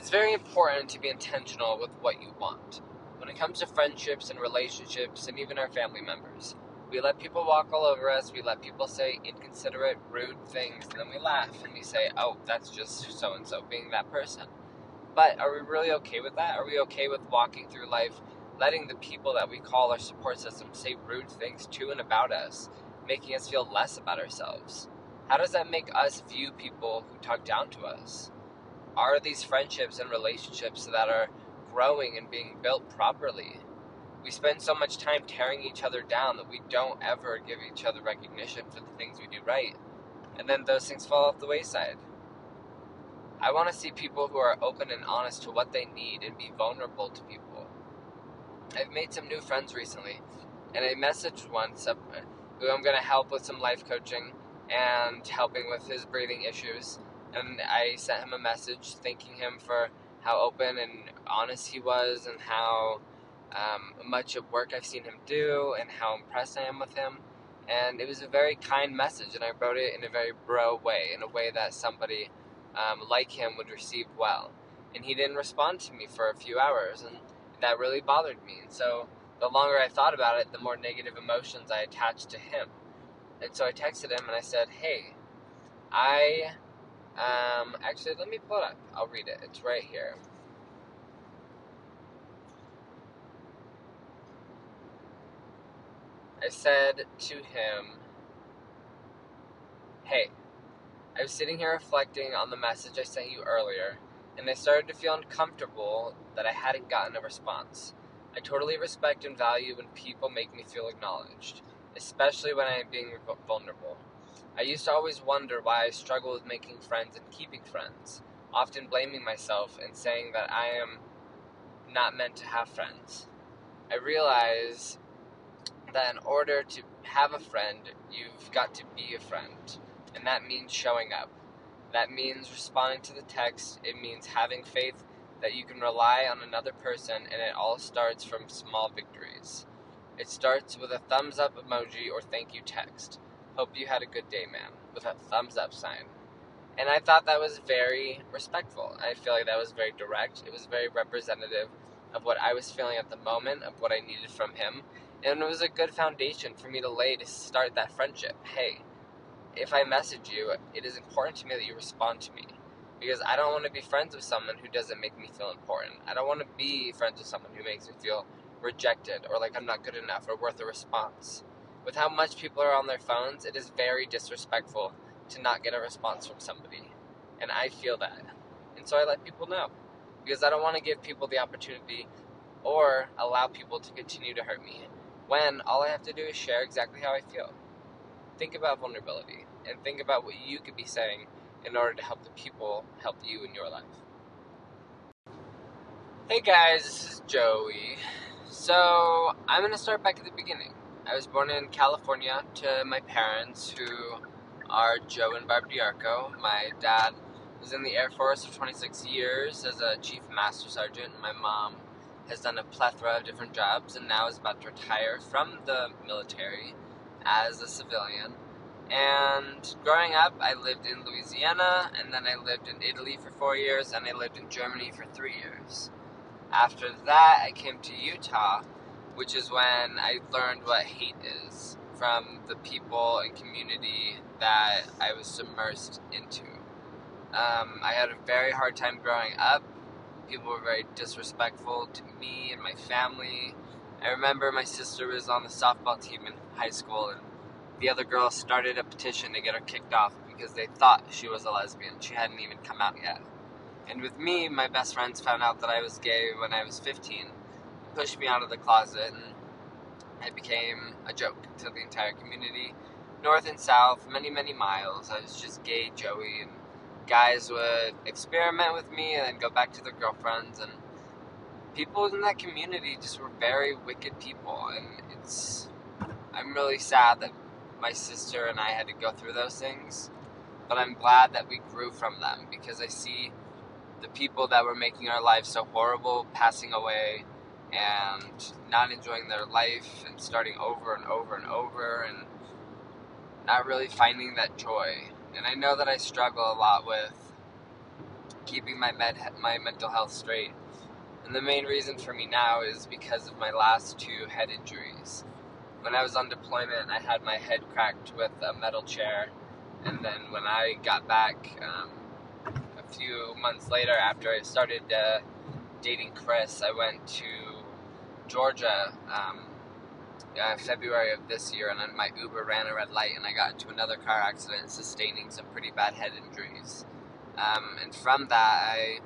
It's very important to be intentional with what you want. When it comes to friendships and relationships and even our family members, we let people walk all over us, we let people say inconsiderate, rude things, and then we laugh and we say, oh, that's just so and so being that person. But are we really okay with that? Are we okay with walking through life letting the people that we call our support system say rude things to and about us, making us feel less about ourselves? How does that make us view people who talk down to us? Are these friendships and relationships that are growing and being built properly? We spend so much time tearing each other down that we don't ever give each other recognition for the things we do right. And then those things fall off the wayside. I want to see people who are open and honest to what they need and be vulnerable to people. I've made some new friends recently, and I messaged one who I'm going to help with some life coaching and helping with his breathing issues. And I sent him a message thanking him for how open and honest he was and how um, much of work I've seen him do and how impressed I am with him. And it was a very kind message, and I wrote it in a very bro way, in a way that somebody um, like him would receive well. And he didn't respond to me for a few hours, and that really bothered me. And so the longer I thought about it, the more negative emotions I attached to him. And so I texted him and I said, "Hey, I um, actually let me pull it up. I'll read it. It's right here." I said to him, "Hey, I was sitting here reflecting on the message I sent you earlier, and I started to feel uncomfortable that I hadn't gotten a response. I totally respect and value when people make me feel acknowledged especially when I am being vulnerable. I used to always wonder why I struggle with making friends and keeping friends, often blaming myself and saying that I am not meant to have friends. I realize that in order to have a friend, you've got to be a friend, and that means showing up. That means responding to the text, it means having faith that you can rely on another person, and it all starts from small victories. It starts with a thumbs up emoji or thank you text. Hope you had a good day, man, with a thumbs up sign. And I thought that was very respectful. I feel like that was very direct. It was very representative of what I was feeling at the moment, of what I needed from him. And it was a good foundation for me to lay to start that friendship. Hey, if I message you, it is important to me that you respond to me. Because I don't want to be friends with someone who doesn't make me feel important. I don't want to be friends with someone who makes me feel rejected or like I'm not good enough or worth a response. With how much people are on their phones, it is very disrespectful to not get a response from somebody. And I feel that. And so I let people know. Because I don't want to give people the opportunity or allow people to continue to hurt me when all I have to do is share exactly how I feel. Think about vulnerability and think about what you could be saying in order to help the people help you in your life. Hey guys, this is Joey. So, I'm going to start back at the beginning. I was born in California to my parents, who are Joe and Barb Diarco. My dad was in the Air Force for 26 years as a Chief Master Sergeant. My mom has done a plethora of different jobs and now is about to retire from the military as a civilian. And growing up, I lived in Louisiana, and then I lived in Italy for four years, and I lived in Germany for three years. After that, I came to Utah, which is when I learned what hate is from the people and community that I was submersed into. Um, I had a very hard time growing up. People were very disrespectful to me and my family. I remember my sister was on the softball team in high school, and the other girls started a petition to get her kicked off because they thought she was a lesbian. She hadn't even come out yet. And with me, my best friends found out that I was gay when I was 15, pushed me out of the closet, and I became a joke to the entire community, north and south, many, many miles. I was just gay Joey, and guys would experiment with me and then go back to their girlfriends, and people in that community just were very wicked people, and it's. I'm really sad that my sister and I had to go through those things, but I'm glad that we grew from them because I see the people that were making our lives so horrible passing away and not enjoying their life and starting over and over and over and not really finding that joy. And I know that I struggle a lot with keeping my med my mental health straight. And the main reason for me now is because of my last two head injuries. When I was on deployment, I had my head cracked with a metal chair, and then when I got back um, a few months later, after I started uh, dating Chris, I went to Georgia. Um, uh, February of this year, and then my Uber ran a red light, and I got into another car accident, sustaining some pretty bad head injuries. Um, and from that, I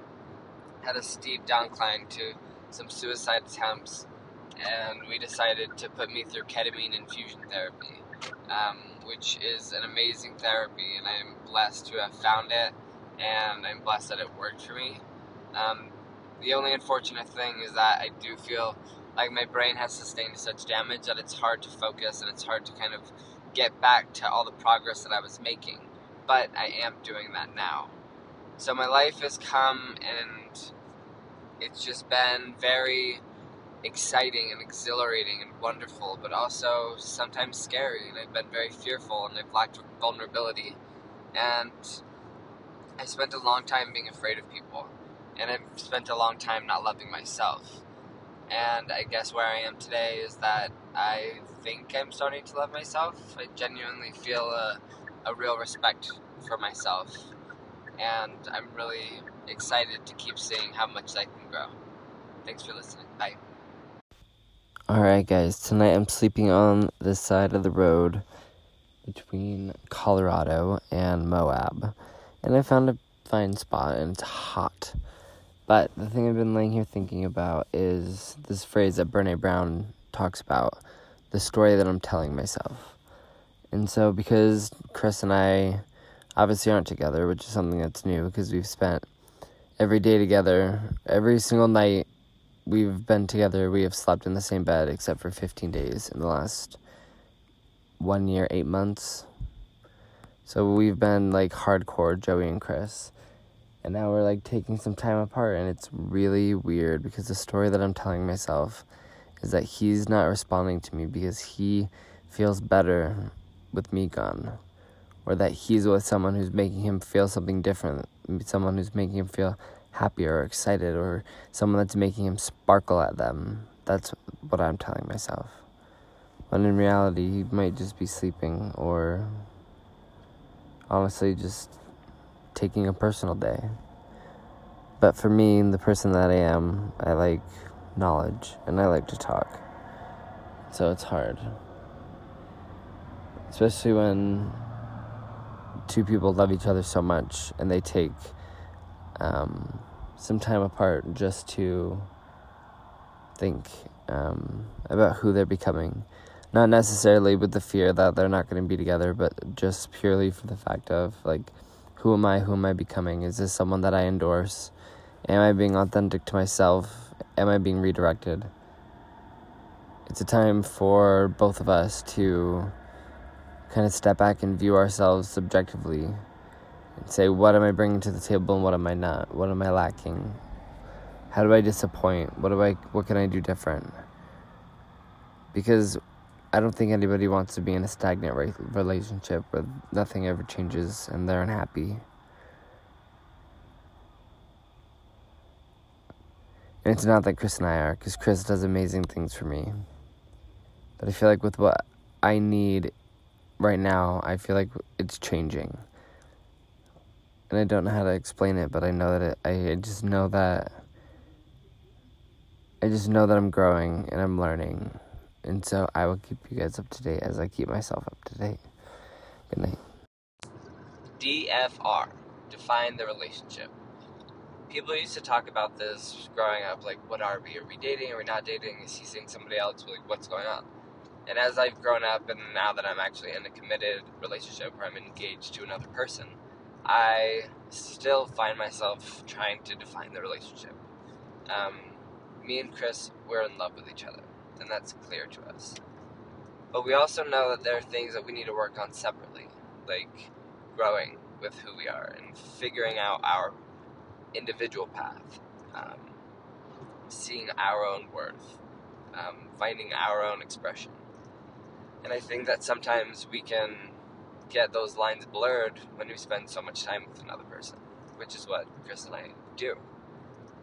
had a steep downcline to some suicide attempts, and we decided to put me through ketamine infusion therapy, um, which is an amazing therapy, and I'm blessed to have found it, and I'm blessed that it worked for me. Um, the only unfortunate thing is that I do feel like my brain has sustained such damage that it's hard to focus and it's hard to kind of get back to all the progress that I was making. But I am doing that now. So my life has come and it's just been very exciting and exhilarating and wonderful, but also sometimes scary. And I've been very fearful and I've lacked vulnerability. And I spent a long time being afraid of people. And I've spent a long time not loving myself. And I guess where I am today is that I think I'm starting to love myself. I genuinely feel a, a real respect for myself. And I'm really excited to keep seeing how much I can grow. Thanks for listening. Bye. Alright, guys, tonight I'm sleeping on this side of the road between Colorado and Moab. And I found a fine spot, and it's hot. But the thing I've been laying here thinking about is this phrase that Brene Brown talks about the story that I'm telling myself. And so, because Chris and I obviously aren't together, which is something that's new because we've spent every day together, every single night we've been together, we have slept in the same bed except for 15 days in the last one year, eight months. So we've been like hardcore Joey and Chris and now we're like taking some time apart and it's really weird because the story that i'm telling myself is that he's not responding to me because he feels better with me gone. Or that he's with someone who's making him feel something different someone who's making him feel happier or excited or someone that's making him sparkle at them. That's what i'm telling myself. When in reality he might just be sleeping or honestly just taking a personal day. But for me, the person that I am, I like knowledge and I like to talk. So it's hard. Especially when two people love each other so much and they take um, some time apart just to think um, about who they're becoming. Not necessarily with the fear that they're not going to be together, but just purely for the fact of like, who am I? Who am I becoming? Is this someone that I endorse? Am I being authentic to myself? Am I being redirected? It's a time for both of us to kind of step back and view ourselves subjectively and say, what am I bringing to the table and what am I not? What am I lacking? How do I disappoint? What do I what can I do different? Because I don't think anybody wants to be in a stagnant relationship where nothing ever changes and they're unhappy. And it's not that Chris and I are, because Chris does amazing things for me. But I feel like with what I need right now, I feel like it's changing. And I don't know how to explain it, but I know that it, I just know that I just know that I'm growing and I'm learning. And so I will keep you guys up to date as I keep myself up to date. Good night. DTR. Define the relationship. People used to talk about this growing up, like, what are we? Are we dating? Are we not dating? Is he seeing somebody else? Like, what's going on? And as I've grown up, and now that I'm actually in a committed relationship where I'm engaged to another person, I still find myself trying to define the relationship. Um, me and Chris, we're in love with each other and that's clear to us. But we also know that there are things that we need to work on separately, like growing with who we are and figuring out our individual path, um, seeing our own worth, um, finding our own expression. And I think that sometimes we can get those lines blurred when we spend so much time with another person, which is what Chris and I do.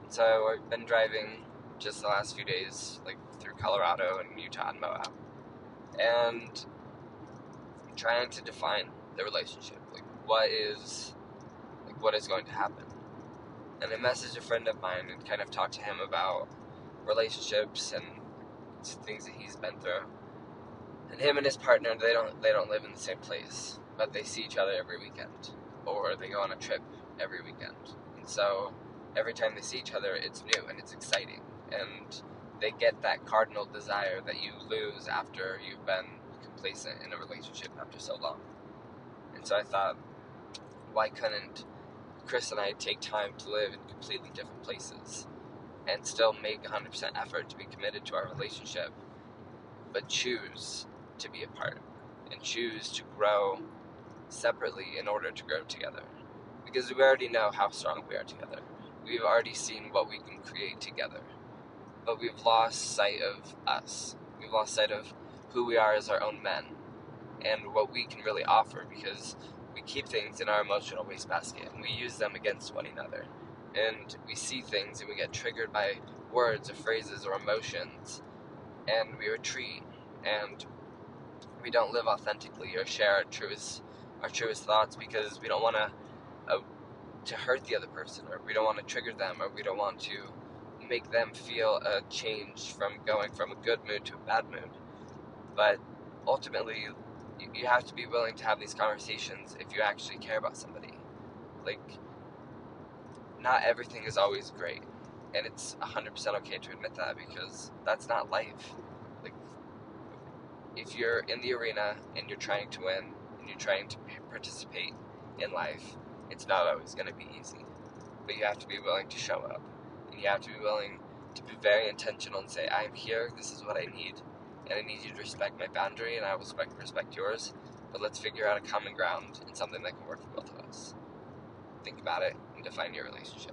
So I've been driving just the last few days, like through Colorado and Utah and Moab, and trying to define the relationship. Like, what is, like, what is going to happen? And I messaged a friend of mine and kind of talked to him about relationships and things that he's been through. And him and his partner, they don't they don't live in the same place, but they see each other every weekend, or they go on a trip every weekend. And so every time they see each other, it's new and it's exciting, and they get that cardinal desire that you lose after you've been complacent in a relationship after so long. And so I thought, why couldn't Chris and I take time to live in completely different places and still make 100% effort to be committed to our relationship, but choose to be apart and choose to grow separately in order to grow together. Because we already know how strong we are together. We've already seen what we can create together. But we've lost sight of us. We've lost sight of who we are as our own men and what we can really offer because we keep things in our emotional wastebasket and we use them against one another. And we see things and we get triggered by words or phrases or emotions and we retreat and we don't live authentically or share our truest our truest thoughts because we don't want to uh, to hurt the other person or we don't want to trigger them or we don't want to make them feel a change from going from a good mood to a bad mood. But ultimately you have to be willing to have these conversations if you actually care about somebody. Like not everything is always great and it's 100% okay to admit that because that's not life. Like if you're in the arena and you're trying to win and you're trying to participate in life it's not always going to be easy. But you have to be willing to show up and you have to be willing to be very intentional and say i'm here this is what i need and i need you to respect my boundary and i will respect, respect yours but let's figure out a common ground and something that can work for both of us. Think about it and define your relationship